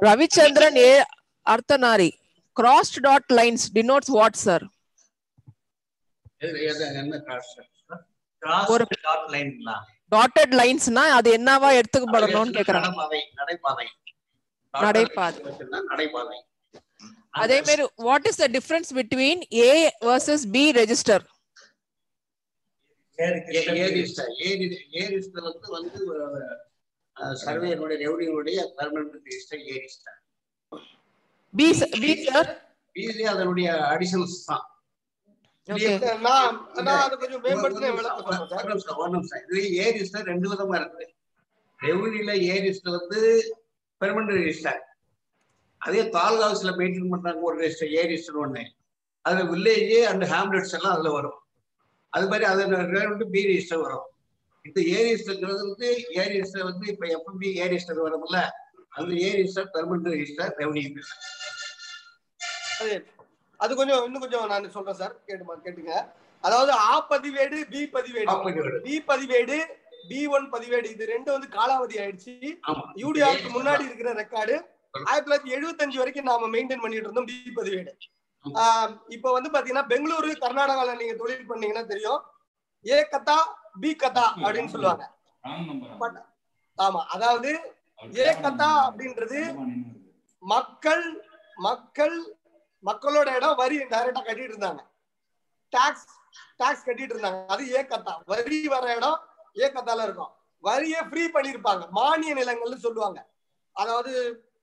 Ravichandran A. Arthanari. Crossed dot lines denotes what, sir? Cross ஒரு- dot Dotted linesனா அது என்னவா எடுத்துக்கப்படணும்னு கேக்குறாங்க நடைபாதை நடைபாதை அதே மாதிரி what is the difference between A versus B register A register ஏரி ஏரிஸ்டர் வந்து வந்து சர்வேனுடைய ரெவன்யூனுடைய permanent register A register B B sir PC அதனுடைய அடிஷனல்ஸ் தான் ரெண்டு விதமா இருக்குது ரெவன்யூல ஏ ரிஜிஸ்டர் வந்து பெர்மனன்ட் ரிஜிஸ்டர் அதே தாலுகா ஹவுஸ்ல மெயின்டைன் பண்றாங்க ஒரு ரிஜிஸ்டர் ஏ ரிஜிஸ்டர் ஒண்ணு அதுல வில்லேஜ் அண்ட் ஹேம்லெட்ஸ் எல்லாம் அதுல வரும். அது மாதிரி அது பி ரிஜிஸ்டர் வரும். இந்த ஏ ரிஜிஸ்டர்ங்கிறது வந்து ஏ ரிஜிஸ்டர் வந்து இப்ப எஃப்எம்பி ஏ ரிஜிஸ்டர் வரும்ல அந்த A register permanent register revenue அது அது கொஞ்சம் இன்னும் கொஞ்சம் நான் சொல்றேன் சார். கேட்டுமா கேட்டுங்க. அதாவது ஆ பதிவேடு பி பதிவேடு. பி பதிவேடு பி ஒன் பதிவேடு இது ரெண்டு வந்து காலாவதி ஆயிடுச்சு. யூடிஆருக்கு முன்னாடி இருக்கிற ரெக்கார்டு ஆயிரத்தி தொள்ளாயிரத்தி எழுபத்தஞ்சு வரைக்கும் நாம மெயின்டைன் பண்ணிட்டு இருந்தோம் பி பதிவேடு. இப்ப வந்து பாத்தீங்கன்னா பெங்களூரு கர்நாடகால நீங்க தொழில் பண்ணீங்கன்னா தெரியும். ஏ கத்தா பி கத்தா அப்படின்னு சொல்லுவாங்க. ஆமா அதாவது ஏ கத்தா அப்படின்றது மக்கள் மக்கள் மக்களோட இடம் வரி டைரக்டா கட்டிட்டு இருந்தாங்க. டாக்ஸ் டாக்ஸ் கட்டிட்டு இருந்தாங்க. அது ஏ கத்தா வரி வர இடம் ஏ கத்தால இருக்கும். வரியை ஃப்ரீ பண்ணிருப்பாங்க மானிய நிலங்கள்னு சொல்லுவாங்க. அதாவது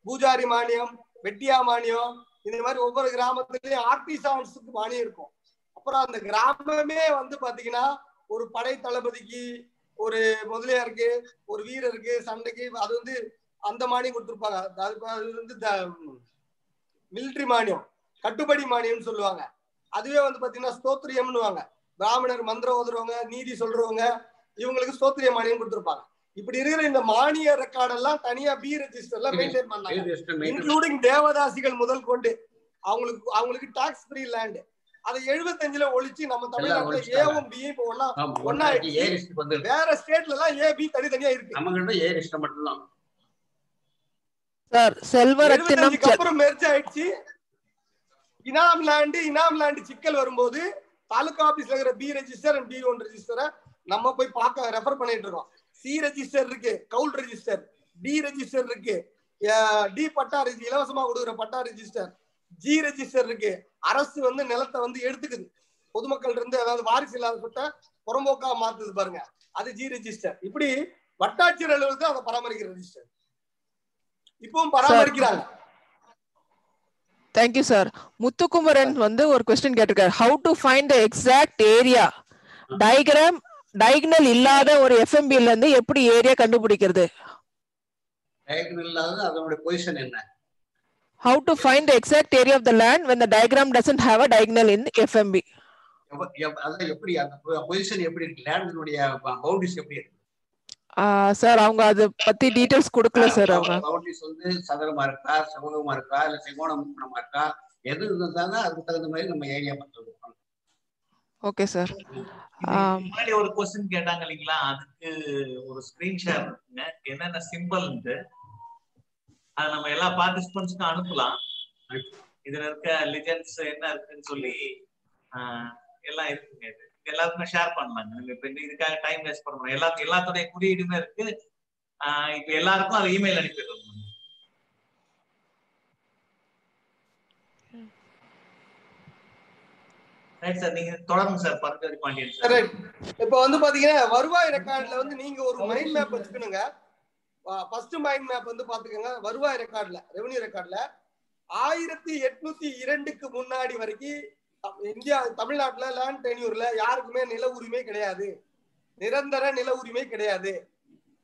பூஜாரி மானியம் வெட்டியா மானியம் இந்த மாதிரி ஒவ்வொரு கிராமத்துலயும் ஆர்டிசான்ஸுக்கு மானியம் இருக்கும். அப்புறம் அந்த கிராமமே வந்து பாத்தீங்கன்னா ஒரு படை தளபதிக்கு ஒரு முதலியாருக்கு ஒரு வீரருக்கு சண்டைக்கு அது வந்து அந்த மானியம் கொடுத்துருப்பாங்க. அது அது வந்து மிலிட்ரி மானியம் கட்டுப்படி மானியம்னு சொல்லுவாங்க. அதுவே வந்து பாத்தீங்கன்னா ஸ்தோத்திரியம்னுவாங்க. பிராமணர் மந்திரம் ஓதுறவங்க நீதி சொல்றவங்க இவங்களுக்கு ஸ்தோத்திரிய மானியம் கொடுத்துருப்பாங்க. இப்படி இருக்கிற இந்த மானிய ரெக்கார்ட் எல்லாம் தனியா பி ரெஜிஸ்டர்ல மெயின்டைன் பண்ணாங்க. இன்க்ளூடிங் தேவதாசிகள் முதல் கொண்டு. அவங்களுக்கு அவங்களுக்கு டாக்ஸ் ஃப்ரீ லேண்ட் அதை எழுபத்தஞ்சுல ஒழிச்சு நம்ம தமிழ்நாட்டுல. ஏவும் பி இப்போ ஒன்னா ஒண்ணா ஏ ஆயிடுச்சு. ரிஜிஸ்டர் வந்து வேற ஸ்டேட்ல எல்லாம் ஏ பி தனித்தனியா இருக்கு. நம்ம கிட்ட ஏ ரிஜிஸ்டர் மட்டும்தான். சார் செல்வரத்தினம் அப்புறம் மெர்ஜ் ஆயிடுச்சு. இனாம் லேண்ட் இனாம் லேண்ட் சிக்கல் வரும்போது தாலுகா ஆபீஸ்ல இருக்கிற B register and B one ரெஜிஸ்டரை நம்ம போய் பார்க்க ரெஃபர் பண்ணிட்டு இருக்கோம். சி ரெஜிஸ்டர் இருக்கு கவுல் ரெஜிஸ்டர் டி ரெஜிஸ்டர் இருக்கு. டி பட்டா ரெஜி இலவசமா கொடுக்குற பட்டா ரெஜிஸ்டர் ஜி ரெஜிஸ்டர் இருக்கு அரசு வந்து நிலத்தை வந்து எடுத்துக்குது. பொதுமக்கள் இருந்து அதாவது வாரிசு இல்லாத சொத்தை புறம்போக்கா மாத்துது பாருங்க. அது ஜி ரெஜிஸ்டர் இப்படி வட்டாட்சியர் அலுவலகத்தை அதை பராமரிக்கிற ரெஜிஸ்டர் இப்பவும் பராமரிக்கிறாங்க. தேங்க்யூ சார் முத்துக்குமரன் வந்து ஒரு கொஸ்டின் கேட்டிருக்காரு. How to find the exact area diagram diagonal இல்லாத ஒரு எஃப்எம்பில இருந்து எப்படி ஏரியா கண்டுபிடிக்கிறது? டயக்னல் இல்லாத அதனுடைய பொசிஷன் என்ன? How to find the exact area of the land when the diagram doesn't have a diagonal in FMB அதான் எப்படி அந்த பொசிஷன் எப்படி இருக்கு? லேண்டினுடைய பவுண்டரிஸ் எப்படி இருக்கு? சார் அவங்க அது பத்தி டீடைல்ஸ் கொடுக்கல சார் அவங்க பவுண்டரிஸ் வந்து சதுரமா இருக்கா செவ்வகமா இருக்கா இல்ல செங்கோண முக்கோணமா இருக்கா? எது இருந்தாலும் அதுக்கு தகுந்த மாதிரி நம்ம ஏரியா பார்த்துருக்கோம் ஓகே சார் முன்னாடி ஒரு கொஸ்டின் கேட்டாங்க இல்லைங்களா? அதுக்கு ஒரு ஸ்கிரீன் ஷேர் என்னென்ன சிம்பிள்ன்ட்டு அதை நம்ம எல்லா பார்ட்டிசிபென்ட்ஸ்க்கும் அனுப்பலாம். இதுல இருக்க லிஜெண்ட்ஸ் என்ன இருக்குன்னு சொல்லி எல்லாம் இருக்குங்க. இது எல்லாருக்குமே ஷேர் பண்ணலாங்க. நீங்க இப்ப இதுக்காக டைம் வேஸ்ட் பண்ண முடியும் எல்லா எல்லாத்துடைய குறியீடுமே இருக்கு. இப்ப எல்லாருக்கும் அதை இமெயில் அனுப்பிடுறோம் ரைட் சார் நீங்க தொடருங்க sir Paranjothi Pandian sir Right. இப்ப வந்து பாத்தீங்கன்னா வருவாய் ரெக்கார்ட்ல வந்து நீங்க ஒரு மைண்ட் மேப் வச்சுக்கணுங்க. ஃபர்ஸ்ட் மைண்ட் மேப் வந்து பாத்துக்கோங்க வருவாய் ரெக்கார்ட்ல ரெவன்யூ ரெக்கார்ட்ல ஆயிரத்தி எட்நூத்தி இரண்டுக்கு முன்னாடி வரைக்கும் இந்தியா தமிழ்நாட்டுல லேண்ட் டென்யூர்ல யாருக்குமே நில உரிமை கிடையாது. நிரந்தர நில உரிமை கிடையாது.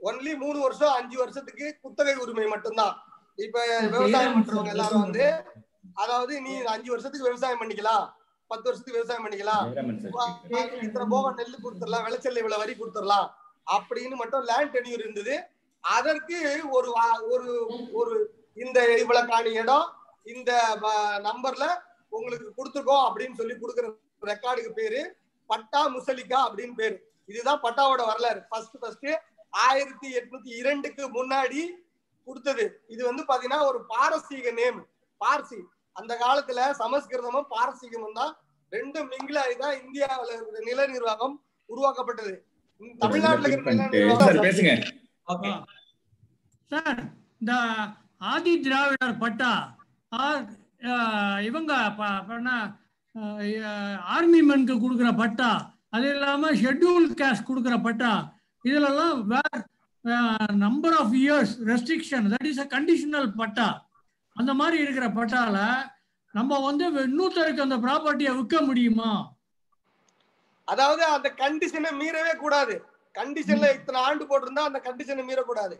ஒன்லி மூணு வருஷம் அஞ்சு வருஷத்துக்கு குத்தகை உரிமை மட்டும்தான். இப்ப விவசாயம் பண்றவங்க எல்லாரும் வந்து அதாவது நீ அஞ்சு வருஷத்துக்கு விவசாயம் பண்ணிக்கலாம். பத்து வருஷத்துக்கு விவசாயம் பண்ணிக்கலாம். இத்தனை போக நெல்லு கொடுத்துடலாம் விளைச்சல் இவ்வளவு வரி கொடுத்துடலாம். அப்படின்னு மட்டும் லேண்ட் டென்யூர் இருந்தது. அதற்கு ஒரு ஒரு ஒரு இந்த இவ்வளவு காணி இடம் இந்த நம்பர்ல உங்களுக்கு கொடுத்துருக்கோம் அப்படின்னு சொல்லி கொடுக்குற ரெக்கார்டுக்கு பேரு பட்டா முசலிக்கா அப்படின்னு பேரு. இதுதான் பட்டாவோட வரலாறு. ஃபர்ஸ்ட் ஃபர்ஸ்ட் ஆயிரத்தி எட்நூத்தி இரண்டுக்கு முன்னாடி கொடுத்தது. இது வந்து பாத்தீங்கன்னா ஒரு பாரசீக நேம் பார்சி. அந்த காலத்துல சமஸ்கிருதமும் பாரசீகமும் தான் ரெண்டும் மிங்கிலாகி தான் இந்தியாவுல இருக்கிற நில நிர்வாகம் உருவாக்கப்பட்டது. தமிழ்நாட்டுல இருக்கிற நில நிர்வாகம் பேசுங்க. சார் இந்த ஆதி திராவிடர் பட்டா ஆர் அஹ், இவங்க ப- பண்ண ஆர்மி மென்க்கு கொடுக்குற பட்டா அது இல்லாம ஷெட்யூல் கேஸ்ட் கொடுக்குற பட்டா இதுலலாம் where number of years restriction that is a conditional patta. அந்த மாதிரி இருக்கிற பட்டால நம்ம வந்து இன்னொருத்தருக்கு அந்த ப்ராப்பர்ட்டியை விற்க முடியுமா? அதாவது அந்த கண்டிஷனை மீறவே கூடாது. கண்டிஷன்ல இத்தனை ஆண்டு போட்டிருந்தா அந்த கண்டிஷனை மீறக்கூடாது.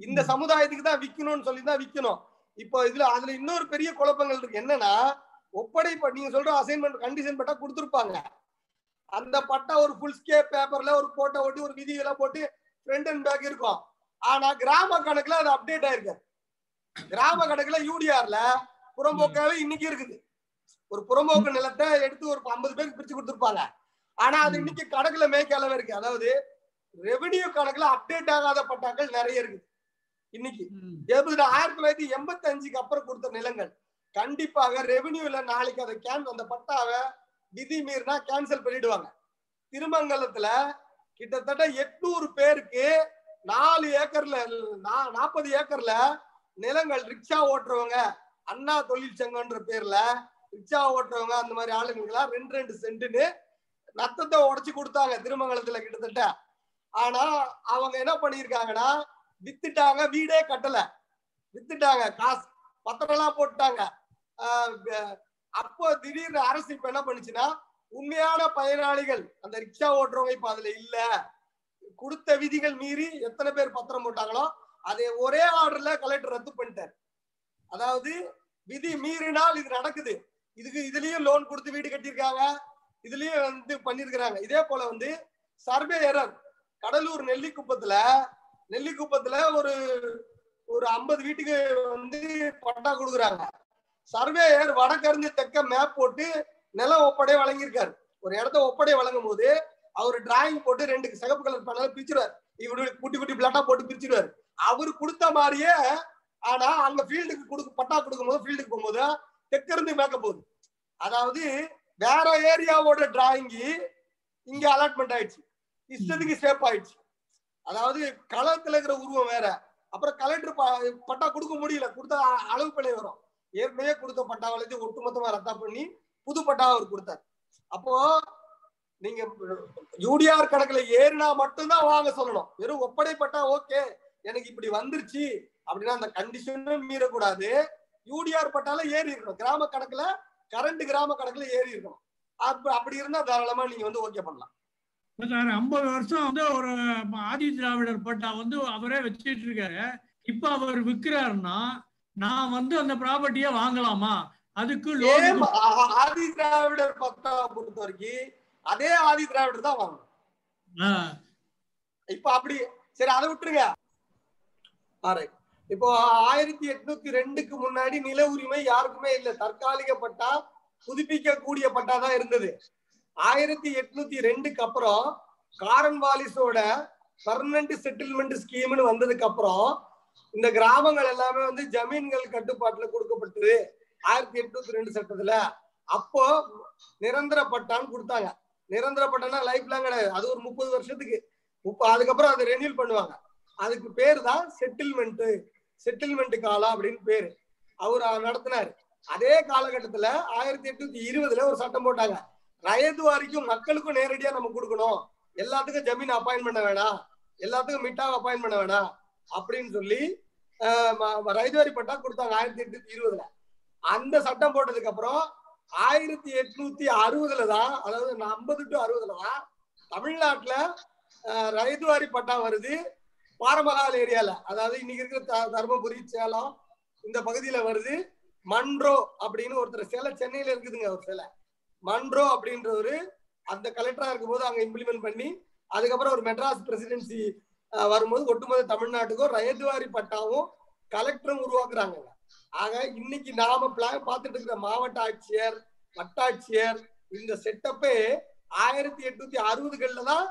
இந்த சமுதாயத்துக்கு தான் விக்கணும்னு சொல்லி தான் விக்கணும். இப்போ இதுல அதுல இன்னொரு பெரிய குழப்பங்கள் இருக்கு. என்னன்னா ஒப்படை நீங்க சொல்ற அசைன்மெண்ட் கண்டிஷன் பட்டா கொடுத்துருப்பாங்க. அந்த பட்டா ஒரு ஃபுல் ஸ்கேப் பேப்பர்ல ஒரு போட்டோ ஒட்டி ஒரு விதியெல்லாம் போட்டு ஃப்ரண்ட் அண்ட் பேக் இருக்கும். ஆனா கிராம கணக்குல அது அப்டேட் ஆயிருக்கு. கிராம கணக்குல யூடிஆர்ல புறம்போக்காவே இன்னைக்கு இருக்குது. ஒரு புறம்போக்கு நிலத்தை எடுத்து ஒரு ஐம்பது பேருக்கு பிரிச்சு கொடுத்துருப்பாங்க. ஆனா அது இன்னைக்கு கணக்குல மேய்க்க அளவு இருக்கு. அதாவது ரெவென்யூ கணக்குல அப்டேட் ஆகாத பட்டாக்கள் நிறைய இருக்கு. இன்னைக்கு எப்படி ஆயிரத்தி தொள்ளாயிரத்தி எண்பத்தி அஞ்சுக்கு அப்புறம் கொடுத்த நிலங்கள். கண்டிப்பாக ரெவென்யூல நாளைக்கு அதை கேன் அந்த பட்டாவை விதி மீறினா கேன்சல் பண்ணிடுவாங்க. திருமங்கலத்துல கிட்டத்தட்ட எட்நூறு பேருக்கு நாலு ஏக்கர்ல நாற்பது ஏக்கர்ல நிலங்கள் ரிக்ஷா ஓட்டுறவங்க அண்ணா தொழிற்சங்கம்ன்ற பேர்ல ரிக்ஷா ஓட்டுறவங்க அந்த மாதிரி ஆளுங்களுக்கெல்லாம் ரெண்டு ரெண்டு சென்ட்டுன்னு நத்தத்தை உடைச்சு கொடுத்தாங்க திருமங்கலத்துல கிட்டத்தட்ட. ஆனா அவங்க என்ன பண்ணிருக்காங்கன்னா வித்துட்டாங்க வீடே கட்டல. வித்துட்டாங்க காசு. பத்திரம்லாம் போட்டுட்டாங்க. அப்போ திடீர்னு அரசு இப்ப என்ன பண்ணுச்சுன்னா உண்மையான பயனாளிகள் அந்த ரிக்ஷா ஓட்டுறவங்க இப்ப அதுல இல்ல. கொடுத்த விதிகள் மீறி எத்தனை பேர் பத்திரம் போட்டாங்களோ அதை ஒரே ஆர்டர்ல கலெக்டர் ரத்து பண்ணிட்டார். அதாவது விதி மீறினால் இது நடக்குது. இதுக்கு இதுலயும் லோன் கொடுத்து வீடு கட்டியிருக்காங்க. இதுலயும் வந்து பண்ணிருக்கிறாங்க இதே போல வந்து சர்வே எரர் கடலூர் நெல்லிக்குப்பத்துல நெல்லிக்குப்பத்துல ஒரு ஒரு ஐம்பது வீட்டுக்கு வந்து பட்டா கொடுக்குறாங்க. சர்வேயர் வடக்கறிஞ்சு தெக்க மேப் போட்டு நிலம் ஒப்படை வழங்கியிருக்காரு. ஒரு இடத்த ஒப்படை வழங்கும் போது அவர் டிராயிங் போட்டு ரெண்டு சிகப்பு கலர் பண்ணல பிரிச்சிருவார். இவரு குட்டி குட்டி பிளாட்டா போட்டு பிரிச்சிருவார். அவர் கொடுத்த மாதிரியே ஆனா அங்க ஃபீல்டுக்கு கொடுக்க பட்டா கொடுக்கும் போது ஃபீல்டுக்கு போகும்போது தெற்கிருந்து மேக்க போகுது. அதாவது வேற ஏரியாவோட டிராயிங்கி இங்க அலாட்மெண்ட் ஆயிடுச்சு. இஷ்டத்துக்கு ஷேப் ஆயிடுச்சு. அதாவது களத்துல இருக்கிற உருவம் வேற. அப்புறம் கலெக்டர் பட்டா கொடுக்க முடியல. கொடுத்தா அளவு பிழை வரும். ஏற்கனவே கொடுத்த பட்டாவை வச்சு ஒட்டுமொத்தமா ரத்தா பண்ணி புது பட்டாவை அவர் கொடுத்தார். அப்போ நீங்க யூடிஆர் கணக்குல ஏறினா மட்டும்தான் வாங்க சொல்லணும். வெறும் ஒப்படைப்பட்டா ஓகே எனக்கு இப்படி வந்துருச்சு. அப்படின்னா அந்த கண்டிஷனும் மீறக்கூடாது. யூடிஆர் பட்டால ஏறி இருக்கணும் கிராம கணக்குல கரண்ட் கிராம கணக்குல ஏறி இருக்கணும் அப்ப அப்படி இருந்தா தாராளமா நீங்க வந்து ஓகே பண்ணலாம். ஐம்பது வருஷம் வந்து ஒரு ஆதி திராவிடர் பட்டா வந்து அவரே வச்சிட்டு இருக்காரு. இப்ப அவர் விற்கிறாருன்னா நான் வந்து அந்த ப்ராப்பர்ட்டியை வாங்கலாமா? அதுக்கு ஆதி திராவிடர் பட்டா பொறுத்த வரைக்கும் அதே ஆதி திராவிடர் தான் வாங்கணும். இப்ப அப்படி சரி அதை விட்டுருங்க. இப்போ ஆயிரத்தி எட்நூத்தி ரெண்டுக்கு முன்னாடி நில உரிமை யாருக்குமே இல்ல. தற்காலிக பட்டா புதுப்பிக்க கூடிய பட்டா தான் இருந்தது. ஆயிரத்தி எட்நூத்தி ரெண்டுக்கு அப்புறம் காரன் வாலிஸோட பர்மனன்ட் செட்டில்மெண்ட் ஸ்கீம்னு வந்ததுக்கு அப்புறம் இந்த கிராமங்கள் எல்லாமே வந்து ஜமீன்கள் கட்டுப்பாட்டுல கொடுக்கப்பட்டது ஆயிரத்தி எட்நூத்தி ரெண்டு சட்டத்துல அப்போ நிரந்தர பட்டான்னு கொடுத்தாங்க. நிரந்தர பட்டம்னா லைஃப் லாங் கிடையாது. அது ஒரு முப்பது வருஷத்துக்கு. முப்ப அதுக்கப்புறம் அதை ரெனியூல் பண்ணுவாங்க. அதுக்கு பேர் தான் செட்டில்மெண்ட் செட்டில்மெண்ட் காலம் அப்படின்னு பேரு. அவர் நடத்தினாரு. அதே காலகட்டத்துல ஆயிரத்தி எட்நூத்தி இருபதுல ஒரு சட்டம் போட்டாங்க. வயது வரைக்கும் மக்களுக்கும் நேரடியா நம்ம கொடுக்கணும். எல்லாத்துக்கும் ஜமீன் அப்பாயின் பண்ண வேணாம் எல்லாத்துக்கும் மிட்டாவை அப்பாயின் பண்ண வேணாம் அப்படின்னு சொல்லி ரைதுவாரி பட்டா கொடுத்தாங்க ஆயிரத்தி எட்நூத்தி இருபதுல. அந்த சட்டம் போட்டதுக்கு அப்புறம் ஆயிரத்தி எட்நூத்தி அறுபதுல தான் அதாவது ஐம்பது டு அறுபதுல தான் தமிழ்நாட்டுல ரைதுவாரி பட்டா வருது பாரமகால் ஏரியால. அதாவது இன்னைக்கு இருக்கிற த- தருமபுரி சேலம் இந்த பகுதியில வருது மன்றோ அப்படின்னு ஒருத்தர் சிலை சென்னையில இருக்குதுங்க ஒரு சிலை. மன்றோ அப்படின்றவரு அந்த கலெக்டரா இருக்கும்போது அங்க இம்ப்ளிமெண்ட் பண்ணி அதுக்கப்புறம் ஒரு மெட்ராஸ் பிரசிடென்சி வரும்போது ஒட்டுமொத்த தமிழ்நாட்டுக்கும் ரயதுவாரி பட்டாவும் கலெக்டரும் உருவாக்குறாங்க. ஆக இன்னைக்கு நாம பிளான் பார்த்துட்டு இருக்கிற மாவட்ட ஆட்சியர் வட்டாட்சியர் இந்த செட்டப்பே ஆயிரத்தி எட்நூத்தி அறுபதுகள்ல தான்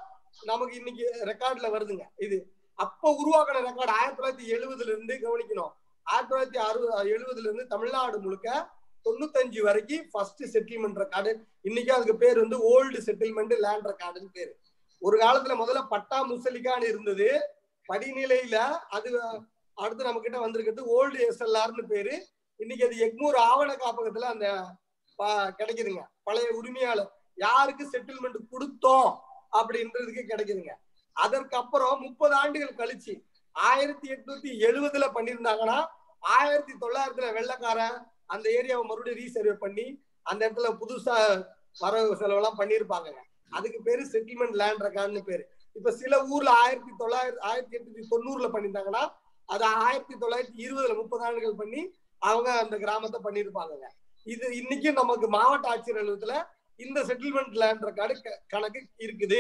நமக்கு இன்னைக்கு ரெக்கார்ட்ல வருதுங்க. இது அப்ப உருவாக்கின ரெக்கார்டு ஆயிரத்தி தொள்ளாயிரத்தி எழுபதுல இருந்து கவனிக்கணும். ஆயிரத்தி தொள்ளாயிரத்தி அறுபது எழுபதுல இருந்து தமிழ்நாடு முழுக்க தொண்ணூத்தஞ்சு வரைக்கும் ஃபர்ஸ்ட் செட்டில்மெண்ட் ரெக்கார்டு இன்னைக்கு அதுக்கு பேர் வந்து ஓல்டு செட்டில்மெண்ட் லேண்ட் ரெக்கார்டுன்னு பேரு. ஒரு காலத்துல முதல்ல பட்டா முசலிக்கான்னு இருந்தது. படிநிலையில அது அடுத்து நம்ம கிட்ட வந்திருக்கிறது ஓல்டு எஸ்எல்ஆர்னு பேரு. இன்னைக்கு அது எக்மூர் ஆவண காப்பகத்துல அந்த ப- கிடைக்குதுங்க. பழைய உரிமையாளர். யாருக்கு செட்டில்மெண்ட் கொடுத்தோம் அப்படின்றதுக்கு கிடைக்குதுங்க. அதற்கப்புறம் முப்பது ஆண்டுகள் கழிச்சு ஆயிரத்தி எட்நூத்தி எழுபதுல பண்ணியிருந்தாங்கன்னா ஆயிரத்தி தொள்ளாயிரத்துல வெள்ளக்காரன் அந்த ஏரியாவை மறுபடியும் ரீசர்வே பண்ணி அந்த இடத்துல புதுசா வரவு செலவெல்லாம் பண்ணியிருப்பாங்கங்க அதுக்கு பேரு செட்டில்மெண்ட் லேண்ட் ரெக்கார்ட்னு பேரு. இப்ப சில ஊர்ல ஆயிரத்தி தொள்ளாயிரத்தி ஆயிரத்தி எட்நூத்தி தொண்ணூறுல பண்ணியிருந்தாங்கன்னா அது ஆயிரத்தி தொள்ளாயிரத்தி இருபதுல முப்பது ஆண்டுகள் பண்ணி அவங்க அந்த கிராமத்தை பண்ணிருப்பாங்க இது இன்னைக்கு நமக்கு மாவட்ட ஆட்சியர் அலுவலகத்துல இந்த செட்டில்மெண்ட் லேண்ட் ரெக்கார்டு கணக்கு இருக்குது.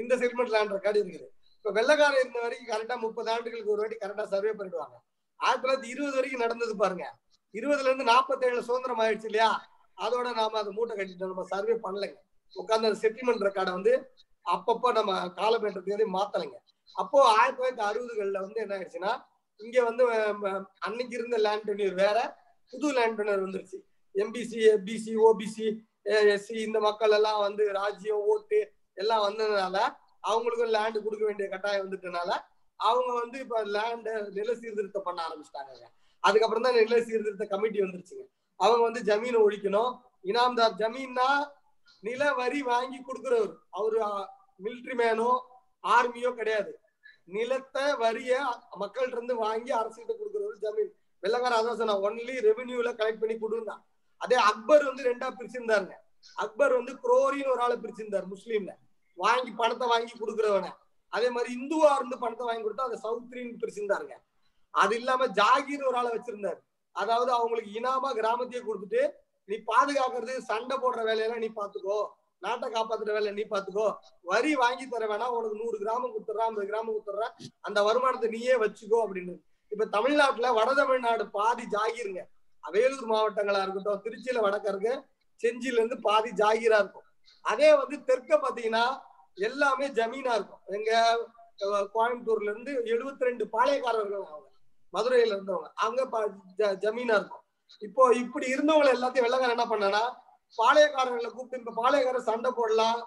இந்த செட்டில்மெண்ட் லேண்ட் ரெக்கார்டு இருக்குது. இப்ப வெள்ளக்காரன் இருந்த வரைக்கும் கரெக்டா முப்பது ஆண்டுகளுக்கு ஒரு வாட்டி கரெக்டா சர்வே பண்ணிடுவாங்க. ஆயிரத்தி தொள்ளாயிரத்தி இருபது வரைக்கும் நடந்தது பாருங்க. இருபதுல இருந்து நாற்பத்தி ஏழு சுதந்திரம் ஆயிடுச்சு இல்லையா? அதோட நாம அதை மூட்டை கட்டிட்டு நம்ம சர்வே பண்ணலைங்க. உட்காந்து அந்த செட்டில்மெண்ட் ரெக்கார்டை வந்து அப்பப்போ நம்ம காலமேற்றத்துக்கு மாத்தலைங்க. அப்போ ஆயிரத்தி தொள்ளாயிரத்தி அறுபதுகள்ல வந்து என்ன ஆயிடுச்சுன்னா இங்க வந்து அன்னைக்கு இருந்த லேண்ட் டெனியூர் வேற புது லேண்ட் டெனியூர் வந்துருச்சு. எம்பிசி எபிசி ஓபிசி எஸ்சி இந்த மக்கள் எல்லாம் வந்து ராஜ்யம் ஓட்டு எல்லாம் வந்ததுனால அவங்களுக்கும் லேண்டு கொடுக்க வேண்டிய கட்டாயம் வந்துட்டனால அவங்க வந்து இப்ப லேண்ட் நில சீர்திருத்தம் பண்ண ஆரம்பிச்சிட்டாங்க அதுக்கப்புறம் தான் நில சீர்திருத்த கமிட்டி வந்துருச்சுங்க. அவங்க வந்து ஜமீனை ஒழிக்கணும். இனாம்தார் ஜமீன்னா நில வரி வாங்கி கொடுக்குறவர். அவரு மிலிட்ரி மேனோ ஆர்மியோ கிடையாது. நிலத்தை வரிய மக்கள்கிட்ட இருந்து வாங்கி அரசுகிட்ட கொடுக்குறவர் ஜமீன். வெள்ளக்கார அதான் சொன்னா ஒன்லி ரெவென்யூல கலெக்ட் பண்ணி கொடுங்க அதே அக்பர் வந்து ரெண்டா பிரிச்சிருந்தாருங்க. அக்பர் வந்து குரோரின்னு ஒரு ஆளை பிரிச்சிருந்தார் முஸ்லீம்ல. வாங்கி பணத்தை வாங்கி கொடுக்குறவன. அதே மாதிரி இந்துவா இருந்து பணத்தை வாங்கி கொடுத்தா அதை சவுத்ரின்னு பிரிச்சிருந்தாருங்க. அது இல்லாம ஜாகீர் ஒரு ஆளை வச்சிருந்தாரு. அதாவது அவங்களுக்கு இனாமா கிராமத்தையே கொடுத்துட்டு நீ பாதுகாக்கிறது சண்டை போடுற வேலையெல்லாம் நீ பாத்துக்கோ. நாட்டை காப்பாத்துற வேலை நீ பாத்துக்கோ. வரி வாங்கி தர வேணாம் உனக்கு நூறு கிராமம் கொடுத்துட்றேன் ஐம்பது கிராமம் கொடுத்துட்றேன். அந்த வருமானத்தை நீயே வச்சுக்கோ அப்படின்னு இப்ப தமிழ்நாட்டுல வட தமிழ்நாடு பாதி ஜாகிருங்க. வேலூர் மாவட்டங்களா இருக்கட்டும் திருச்சியில வடக்கருக்கு செஞ்சில இருந்து பாதி ஜாகிரா இருக்கும். அதே வந்து தெற்க பாத்தீங்கன்னா எல்லாமே ஜமீனா இருக்கும். எங்க கோயம்புத்தூர்ல இருந்து 72 ரெண்டு பாளையக்காரர்கள் அவங்க மதுரையில இருந்தவங்க. அங்க ஜ- ஜமீனா இருக்கும். இப்போ இப்படி இருந்தவங்களை எல்லாத்தையும் வெள்ளக்காரன் என்ன பண்ணனா பாளையக்காரர்களை கூப்பிட்டு இப்ப பாளையக்காரர் சண்டை போடலாம்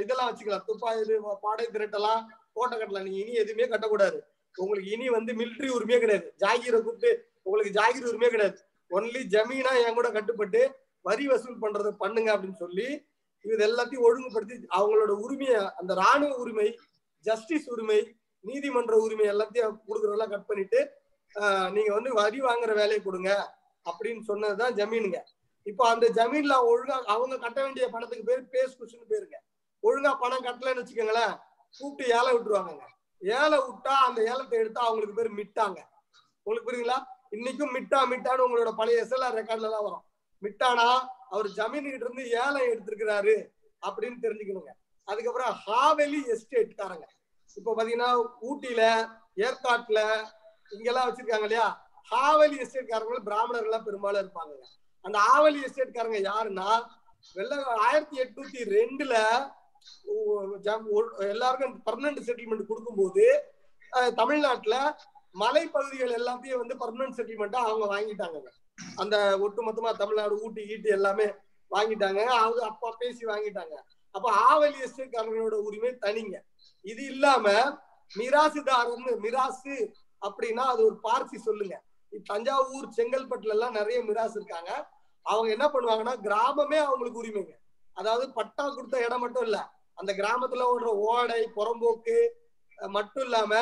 இதெல்லாம் வச்சுக்கலாம். துப்பாய் இது பாடை திரட்டலாம் கோட்டை கட்டலாம். நீங்க இனி எதுவுமே கட்டக்கூடாது. உங்களுக்கு இனி வந்து மிலிட்டரி உரிமையே கிடையாது. ஜாகிரை கூப்பிட்டு உங்களுக்கு ஜாகிர் உரிமையே கிடையாது. ஒன்லி ஜமீனா என் கூட கட்டுப்பட்டு வரி வசூல் பண்றது பண்ணுங்க அப்படின்னு சொல்லி இது எல்லாத்தையும் ஒழுங்குபடுத்தி அவங்களோட உரிமையை அந்த ராணுவ உரிமை ஜஸ்டிஸ் உரிமை நீதிமன்ற உரிமை எல்லாத்தையும் கொடுக்குறதெல்லாம் கட் பண்ணிட்டு நீங்க வந்து வரி வாங்குற வேலையை கொடுங்க அப்படின்னு சொன்னதுதான் ஜமீனுங்க. இப்போ அந்த ஜமீன்ல ஒழுங்கா அவங்க கட்ட வேண்டிய பணத்துக்கு பேர் பேஸ் குஷன் பேருங்க. ஒழுங்கா பணம் கட்டலன்னு வச்சுக்கோங்களேன் கூப்பிட்டு ஏழை விட்டுருவாங்கங்க. ஏழை விட்டா அந்த ஏலத்தை எடுத்தா அவங்களுக்கு பேர் மிட்டாங்க. உங்களுக்கு புரியுங்களா இன்னைக்கும் மிட்டா மிட்டான்னு உங்களோட பழைய எஸ்எல்ஆர் ரெக்கார்ட்ல எல்லாம் வரும். மிட்டானா அவர் ஜமீன் கிட்ட இருந்து ஏலம் எடுத்திருக்கிறாரு அப்படின்னு தெரிஞ்சுக்கணுங்க. அதுக்கப்புறம் ஹாவெலி எஸ்டேட் காரங்க இப்போ பாத்தீங்கன்னா ஊட்டியில ஏற்காட்டுல இங்கெல்லாம் வச்சிருக்காங்க இல்லையா? ஹாவலி எஸ்டேட்காரங்க காரங்க பெரும்பாலும் இருப்பாங்க. அந்த ஆவலி எஸ்டேட்காரங்க யாருன்னா வெள்ள ஆயிரத்தி எட்நூத்தி ரெண்டுல எல்லாருக்கும் பர்மனன்ட் செட்டில்மெண்ட் கொடுக்கும்போது தமிழ்நாட்டுல மலைப்பகுதிகள் எல்லாத்தையும் வந்து பர்மனன்ட் செட்டில்மெண்ட்டா அவங்க வாங்கிட்டாங்க. அந்த ஒட்டுமொத்தமா தமிழ்நாடு ஊட்டி ஈட்டி எல்லாமே வாங்கிட்டாங்க. அவங்க அப்பா பேசி வாங்கிட்டாங்க. அப்ப ஆவலி எஸ்டேட்காரங்களோட உரிமை தனிங்க. இது இல்லாம மிராசுதாரர்னு மிராசு அப்படின்னா அது ஒரு பார்சி சொல்லுங்க. தஞ்சாவூர் செங்கல்பட்டுல எல்லாம் நிறைய மிராசு இருக்காங்க. அவங்க என்ன பண்ணுவாங்கன்னா கிராமமே அவங்களுக்கு உரிமைங்க. அதாவது பட்டா கொடுத்த இடம் மட்டும் இல்ல அந்த கிராமத்துல ஓடுற ஓடை புறம்போக்கு மட்டும் இல்லாம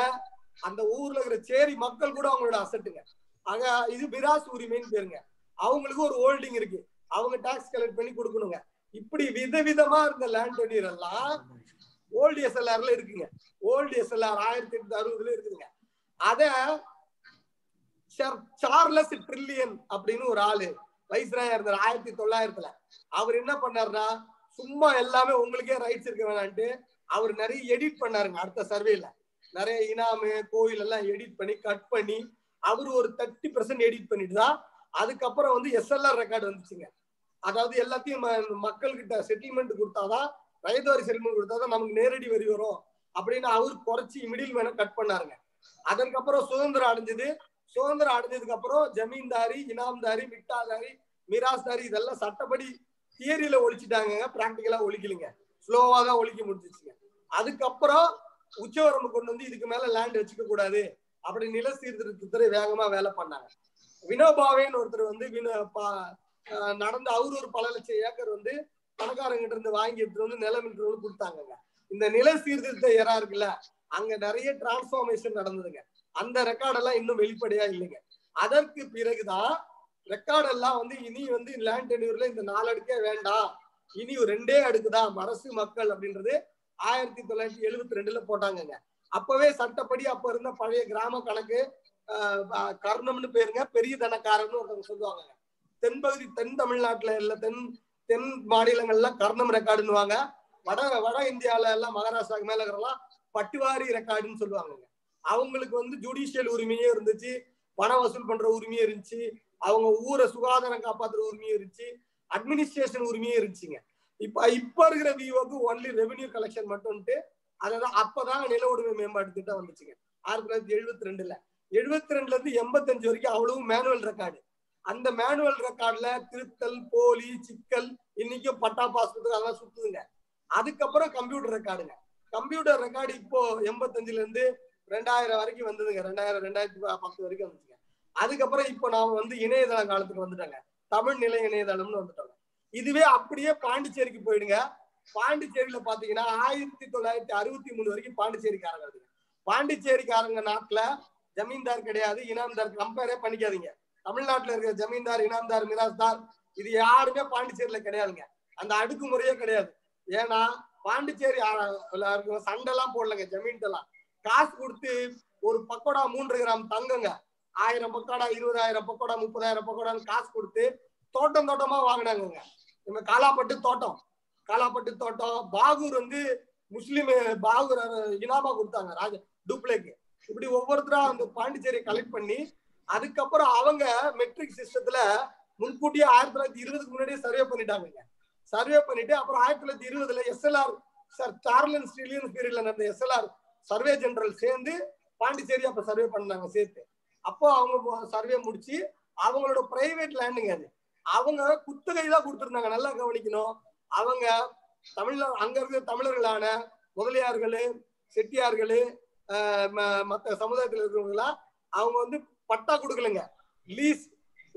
அந்த ஊர்ல இருக்கிற சேரி மக்கள் கூட அவங்களோட அசட்டுங்க. ஆக இது மிராசு உரிமைன்னு பேருங்க. அவங்களுக்கு ஒரு ஹோல்டிங் இருக்கு. அவங்க டாக்ஸ் கலெக்ட் பண்ணி கொடுக்கணுங்க. இப்படி விதவிதமா இருந்த லேண்ட் எல்லாம் ஓல்டு எஸ்எல்ஆர்ல இருக்குங்க. ஓல்டு எஸ்எல்ஆர் ஆயிரத்தி எட்நூத்தி அறுபதுல இருக்குதுங்க. அத சார் சார்லஸ் ட்ரில்லியன் அப்படின்னு ஒரு ஆளு வைஸ்ராயா இருந்தார் ஆயிரத்தி தொள்ளாயிரத்துல. அவர் என்ன பண்ணாருன்னா சும்மா எல்லாமே உங்களுக்கே ரைட்ஸ் இருக்க வேணான்ட்டு அவர் நிறைய எடிட் பண்ணாருங்க அடுத்த சர்வேல நிறைய இனாமு கோயில் எல்லாம் எடிட் பண்ணி கட் பண்ணி அவர் ஒரு தேர்ட்டி பர்சன்ட் எடிட் பண்ணிட்டு தான் அதுக்கப்புறம் வந்து எஸ்எல்ஆர் ரெக்கார்டு வந்துச்சுங்க. அதாவது எல்லாத்தையும் ம- மக்கள்கிட்ட செட்டில்மெண்ட் கொடுத்தாதான் ரைதுவாரி செட்டில்மெண்ட் கொடுத்தாதான் நமக்கு நேரடி வரி வரும் அப்படின்னு அவர் குறைச்சி மிடில் மேன கட் பண்ணாருங்க. அதற்கப்புறம் சுதந்திரம் அடைஞ்சது. சுதந்திரம் அடைஞ்சதுக்கு அப்புறம் ஜமீன்தாரி இனாம்தாரி மிட்டாதாரி மிராஸ்தாரி இதெல்லாம் சட்டப்படி தியரியில ஒழிச்சிட்டாங்க பிராக்டிக்கலா ஒழிக்கலைங்க. ஸ்லோவா தான் ஒழிக்க முடிஞ்சிச்சுங்க. அதுக்கப்புறம் உச்சவரம்பு கொண்டு வந்து இதுக்கு மேல லேண்ட் வச்சுக்க கூடாது அப்படி நில சீர்திருத்தத்துறை வேகமா வேலை பண்ணாங்க. வினோபாவேன்னு ஒருத்தர் வந்து வினோ பா- ஆஹ் அவரு ஒரு பல லட்சம் ஏக்கர் வந்து பணக்காரங்கிட்ட இருந்து வாங்கி எடுத்துட்டு வந்து நிலம் என்று கொடுத்தாங்க கொடுத்தாங்கங்க. இந்த நில சீர்திருத்த ஏரா இருக்குல்ல அங்க நிறைய டிரான்ஸ்பார்மேஷன் நடந்ததுங்க. அந்த ரெக்கார்ட் எல்லாம் இன்னும் வெளிப்படையா இல்லைங்க. அதற்கு பிறகுதான் ரெக்கார்ட் எல்லாம் வந்து இனி வந்து லேண்ட் டெனியூர்ல இந்த நாலு அடுக்கே வேண்டாம். இனி ஒரு ரெண்டே அடுக்குதான் அரசு மக்கள் அப்படின்றது ஆயிரத்தி தொள்ளாயிரத்தி எழுபத்தி ரெண்டுல போட்டாங்கங்க. அப்பவே சட்டப்படி அப்ப இருந்த பழைய கிராம கணக்கு ஆஹ் கர்ணம்னு பேருங்க பெரிய தனக்காரன்னு ஒருத்தவங்க சொல்லுவாங்க தென்பகுதி தென் தமிழ்நாட்டுல இல்ல தென் தென் மாநிலங்கள்ல கர்ணம் ரெக்கார்டுன்னுவாங்க. வட வட இந்தியால எல்லாம் மகாராஷ்டிராக்கு மேல இருக்கிறலாம் பட்டுவாரி ரெக்கார்டுன்னு சொல்லுவாங்க அவங்களுக்கு வந்து ஜுடிஷியல் உரிமையும் இருந்துச்சு. பணம் வசூல் பண்ற உரிமையும் இருந்துச்சு. அவங்க ஊரை சுகாதாரம் காப்பாத்துற உரிமையும் இருந்துச்சு. அட்மினிஸ்ட்ரேஷன் உரிமையும் இருந்துச்சுங்க. இப்ப இப்ப இருக்கிற விஓக்கு ஒன்லி ரெவென்யூ கலெக்ஷன் மட்டும்ட்டு அதான் அப்பதான் நில உரிமை மேம்பாட்டு திட்டம் வந்துச்சுங்க. ஆயிரத்தி தொள்ளாயிரத்தி எழுபத்தி ரெண்டுல. எழுபத்தி ரெண்டுல இருந்து எண்பத்தஞ்சு வரைக்கும் அவ்வளவு மேனுவல் ரெக்கார்டு அந்த மேனுவல் ரெக்கார்ட்ல திருத்தல் போலி சிக்கல் இன்னைக்கும் பட்டா பாஸ்போர்ட் அதெல்லாம் சுத்துதுங்க அதுக்கப்புறம் கம்ப்யூட்டர் ரெக்கார்டுங்க கம்ப்யூட்டர் ரெக்கார்டு இப்போ எண்பத்தஞ்சுல இருந்து ரெண்டாயிரம் வரைக்கும் வந்ததுங்க. ரெண்டாயிரம் ரெண்டாயிரத்தி பத்து வரைக்கும் வந்துச்சுங்க. அதுக்கப்புறம் இப்போ நாம வந்து இணையதள காலத்துக்கு வந்துட்டாங்க. தமிழ் நிலை இணையதளம்னு வந்துட்டாங்க. இதுவே அப்படியே பாண்டிச்சேரிக்கு போயிடுங்க. பாண்டிச்சேரியில பாத்தீங்கன்னா ஆயிரத்தி தொள்ளாயிரத்தி அறுபத்தி மூணு வரைக்கும் பாண்டிச்சேரிக்காரங்க பாண்டிச்சேரிக்காரங்க நாட்டுல ஜமீன்தார் கிடையாது இனாம்தார் கம்பேரே பண்ணிக்காதீங்க. தமிழ்நாட்டுல இருக்கிற ஜமீன்தார் இனாம்தார் மிராஸ்தார் இது யாருமே பாண்டிச்சேரியில கிடையாதுங்க. அந்த அடுக்குமுறையே கிடையாது. ஏன்னா பாண்டிச்சேரி சண்டைலாம் போடலங்க ஜமீன்டெல்லாம் காசு கொடுத்து ஒரு பக்கோடா மூன்று கிராம் தங்குங்க. ஆயிரம் பக்கோடா இருபதாயிரம் பக்கோடா முப்பதாயிரம் பக்கோடான்னு காசு கொடுத்து தோட்டம் தோட்டமா வாங்கினாங்க நம்ம காலாப்பட்டு தோட்டம். காலாப்பட்டு தோட்டம் பாகூர் வந்து முஸ்லீம் பாகூர் இனாமா கொடுத்தாங்க ராஜ டூப்ளேக்கு இப்படி ஒவ்வொருத்தரா அந்த பாண்டிச்சேரியை கலெக்ட் பண்ணி அதுக்கப்புறம் அவங்க மெட்ரிக் சிஸ்டத்துல முன்கூட்டியே ஆயிரத்தி தொள்ளாயிரத்தி இருபதுக்கு முன்னாடியே சர்வே பண்ணிட்டாங்க சர்வே பண்ணிட்டு அப்புறம் ஆயிரத்தி தொள்ளாயிரத்தி இருபதுல எஸ்எல்ஆர் சார் சார்லன் ஸ்ரீலியன் பீரியட்ல நடந்த எஸ்எல்ஆர் சர்வே ஜெனரல் சேர்ந்து பாண்டிச்சேரி அப்ப சர்வே பண்ணாங்க சேர்த்து. அப்போ அவங்க சர்வே முடிச்சு அவங்களோட பிரைவேட் லேண்டுங்க அது. அவங்க குத்தகை தான் கொடுத்துருந்தாங்க நல்லா கவனிக்கணும். அவங்க தமிழ்ல அங்க இருக்கிற தமிழர்களான முதலியார்களு செட்டியார்களு மற்ற சமுதாயத்தில் இருக்கிறவங்களாம் அவங்க வந்து பட்டா கொடுக்கலங்க. லீஸ்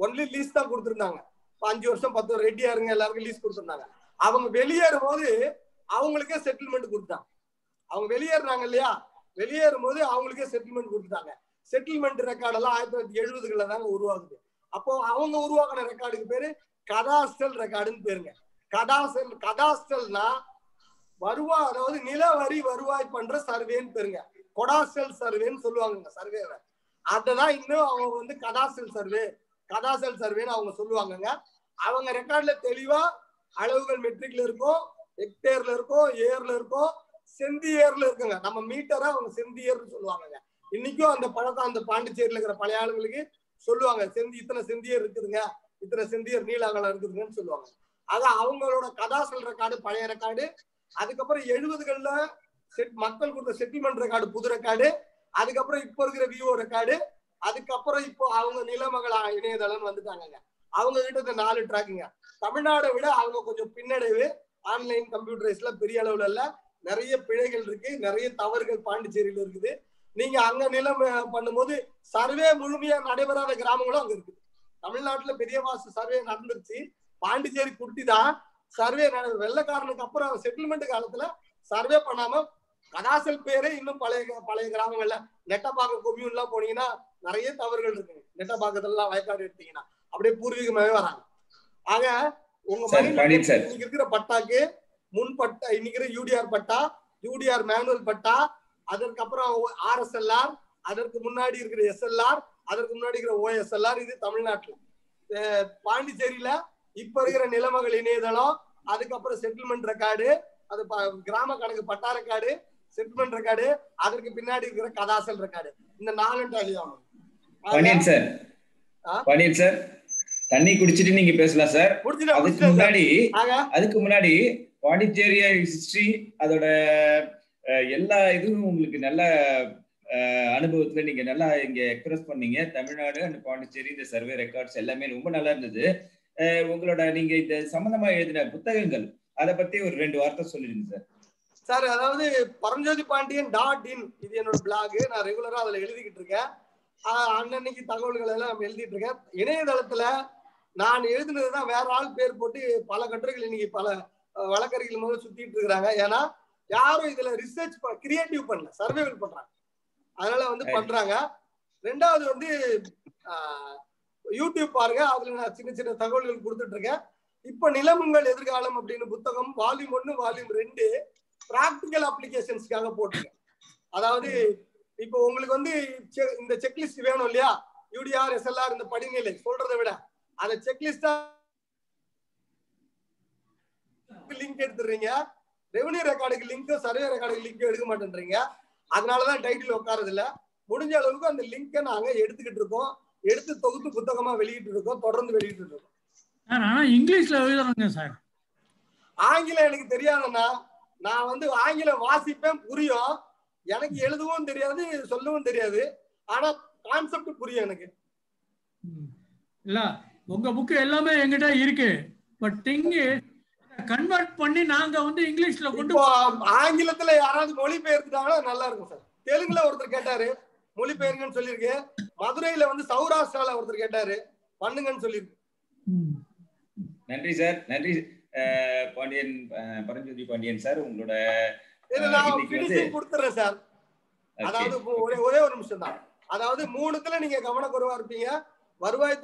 ஒன்லி லீஸ் தான் கொடுத்துருந்தாங்க. அஞ்சு வருஷம் பத்து வருஷம் ரெட்டியாருங்க எல்லாருக்கும் லீஸ் கொடுத்துருந்தாங்க. அவங்க வெளியேறும் போது அவங்களுக்கே செட்டில்மெண்ட் கொடுத்தாங்க அவங்க வெளியேறாங்க இல்லையா? வெளியேறும் போது அவங்களுக்கே செட்டில்மெண்ட் கொடுத்துட்டாங்க. செட்டில்மெண்ட் ரெக்கார்ட் எல்லாம் ஆயிரத்தி தொள்ளாயிரத்தி எழுபதுகளில் தாங்க உருவாகுது. அப்போ அவங்க உருவாக்கின ரெக்கார்டுக்கு பேரு கதாஸ்டல் ரெக்கார்டுன்னு பேருங்க. கதாசல் கதாஸ்டல்னா வருவா அதாவது நில வரி வருவாய் பண்ற சர்வேன்னு பேருங்க. கொடாஸ்டல் சர்வேன்னு சொல்லுவாங்க சர்வேவை அததான் இன்னும் அவங்க வந்து கதாசல் சர்வே கதாசல் சர்வேன்னு அவங்க சொல்லுவாங்கங்க. அவங்க ரெக்கார்ட்ல தெளிவா அளவுகள் மெட்ரிக்ல இருக்கும் ஹெக்டேர்ல இருக்கும் ஏர்ல இருக்கும் செந்தி ஏர்ல இருக்குங்க. நம்ம மீட்டரை அவங்க செந்தி ஏர்னு சொல்லுவாங்கங்க. இன்னைக்கும் அந்த பழக்கம் அந்த பாண்டிச்சேரியில இருக்கிற பழைய ஆளுங்களுக்கு சொல்லுவாங்க. செந்தி இத்தனை செந்தியர் இருக்குதுங்க. இத்தனை செந்தியர் நீலாங்கலம் இருக்குதுங்கன்னு சொல்லுவாங்க. ஆக அவங்களோட கதாசல் ரெக்கார்டு பழைய ரெக்கார்டு அதுக்கப்புறம் எழுபதுகள்ல செட் மக்கள் கொடுத்த செட்டில்மெண்ட் ரெக்கார்டு புது ரெக்கார்டு அதுக்கப்புறம் இப்போ இருக்கிற விவோ ரெக்கார்டு அதுக்கப்புறம் இப்போ அவங்க நிலமகள் இணையதளம் வந்துட்டாங்க அவங்க கிட்ட இந்த நாலு ட்ராக்குங்க தமிழ்நாடை விட அவங்க கொஞ்சம் பின்னடைவு. ஆன்லைன் கம்ப்யூட்டரைஸ்ல பெரிய அளவுல இல்ல. நிறைய பிழைகள் இருக்கு. நிறைய தவறுகள் பாண்டிச்சேரியில இருக்குது. நீங்க அங்க நிலம் பண்ணும்போது சர்வே முழுமையா நடைபெறாத கிராமங்களும் அங்க இருக்குது. தமிழ்நாட்டுல பெரிய மாசு சர்வே நடந்துருச்சு. பாண்டிச்சேரி குட்டி தான் சர்வே வெள்ளக்காரனுக்கு அப்புறம் செட்டில்மெண்ட் காலத்துல சர்வே பண்ணாம கதாசல் பேரே இன்னும் பழைய பழைய கிராமங்கள்ல நெட்டப்பாக்கம் கொம்யூன் எல்லாம் போனீங்கன்னா நிறைய தவறுகள் இருக்குங்க நெட்டப்பாக்கத்துல எல்லாம் வயக்காடு எடுத்தீங்கன்னா அப்படியே பூர்வீகமாவே வராங்க. ஆக உங்க இன்னைக்கு இருக்கிற பட்டாக்கு முன் பட்டா இன்னைக்கு இருக்கிற UTR patta UTR manual patta அதற்கப்புறம் ஆர்எஸ்எல்ஆர் அதற்கு முன்னாடி இருக்கிற எஸ்எல்ஆர் அதற்கு முன்னாடி இருக்கிற ஓஎஸ்எல்ஆர் இது தமிழ்நாட்டுல. பாண்டிச்சேரியில இப்ப இருக்கிற நிலமகள் இணையதளம் அதுக்கப்புறம் செட்டில்மெண்ட் ரெக்கார்டு அது கிராம கணக்கு பட்டா ரெக்கார்டு செட்டில்மெண்ட் ரெக்கார்டு அதற்கு பின்னாடி இருக்கிற கதாசல் ரெக்கார்டு இந்த நாலு tally Panneer sir. Panneer sir தண்ணி குடிச்சிட்டு நீங்க பேசலாம் சார். அதுக்கு முன்னாடி அதுக்கு முன்னாடி பாண்டிச்சேரி ஹிஸ்டரி அதோட எல்லா இதுவும் உங்களுக்கு நல்ல அனுபவத்துல நீங்க நல்லா இங்க எக்ஸ்பிரஸ் பண்ணீங்க. தமிழ்நாடு அண்ட் பாண்டிச்சேரி இந்த சர்வே ரெக்கார்ட்ஸ் எல்லாமே ரொம்ப நல்லா இருந்தது. உங்களோட நீங்க இந்த சம்பந்தமா எழுதின புத்தகங்கள் அதை பத்தி ஒரு ரெண்டு வார்த்தை சொல்லிடுங்க சார். சார் அதாவது பரஞ்சோதி பாண்டியன் டாட் இன் இது என்னோட பிளாக் நான் ரெகுலரா அதுல எழுதிக்கிட்டு இருக்கேன். அன்னன்னைக்கு தகவல்கள் எல்லாம் எழுதிட்டு இருக்கேன். இணையதளத்துல நான் எழுதுனது தான் வேற ஆள் பேர் போட்டு பல கட்டுரைகள் இன்னைக்கு பல அஹ், வழக்கறிஞர்கள் முதல்ல சுத்திட்டு இருக்கிறாங்க. ஏன்னா யாரும் இதுல ரிசர்ச் கிரியேட்டிவ் பண்ணல. சர்வைவல் பண்றாங்க. அதனால வந்து பண்றாங்க. ரெண்டாவது வந்து யூடியூப் பாருங்க. அதுல நான் சின்ன சின்ன தகவல்கள் கொடுத்துட்டு இருக்கேன். இப்ப நிலமுங்கள் எதிர்காலம் அப்படின்னு புத்தகம் வால்யூம் ஒன்னு வால்யூம் ரெண்டு பிராக்டிக்கல் அப்ளிகேஷன்ஸ்க்காக போட்டிருக்கேன். அதாவது இப்போ உங்களுக்கு வந்து இந்த செக்லிஸ்ட் வேணும் இல்லையா? யூடிஆர் எஸ்எல்ஆர் இந்த படிநிலை சொல்றதை விட அதை செக்லிஸ்டா லிங்க் எடுத்துடுறீங்க. ரெவன்யூ ரெக்கார்டுக்கு லிங்க் சர்வே ரெக்கார்டுக்கு லிங்க் எடுக்க மாட்டேன்றீங்க. அதனாலதான் டைட்டில் உட்காரது இல்ல முடிஞ்ச அளவுக்கு அந்த லிங்கை நாங்க எடுத்துக்கிட்டு இருக்கோம். எடுத்து தொகுத்து புத்தகமா வெளியிட்டு இருக்கோம். தொடர்ந்து வெளியிட்டு இருக்கோம். ஆனா இங்கிலீஷ்ல எழுதுறாங்க சார். ஆங்கிலம் எனக்கு தெரியாதுன்னா நான் வந்து ஆங்கிலம் வாசிப்பேன் புரியும். எனக்கு எழுதவும் தெரியாது சொல்லவும் தெரியாது. ஆனா கான்செப்ட் புரியும் எனக்கு. இல்ல உங்க புக்கு எல்லாமே எங்கிட்ட இருக்கு. பட் திங்கு கன்வெர்ட் பண்ணி நாங்க வந்து இங்கிலீஷ்ல கொண்டு ஆங்கிலத்துல யாராவது மொழி பெயர்த்துட்டாங்கன்னா நல்லா இருக்கும் சார். தெலுங்குல ஒருத்தர் கேட்டாரு மொழி பெயருங்கன்னு சொல்லியிருக்கு. மதுரையில வந்து சௌராஷ்டிரால ஒருத்தர் கேட்டாரு பண்ணுங்கன்னு சொல்லியிருக்கு. ம். நன்றி சார் நன்றி. பாண்டியன் பரஞ்சோதி பாண்டியன் சார் உங்களோட கொடுத்துறேன் சார். அதாவது ஒரே ஒரே ஒரு நிமிஷம் தான் அதாவது மூணுத்துல நீங்க கவனக்குறைவா இருப்பீங்க. வருவாய்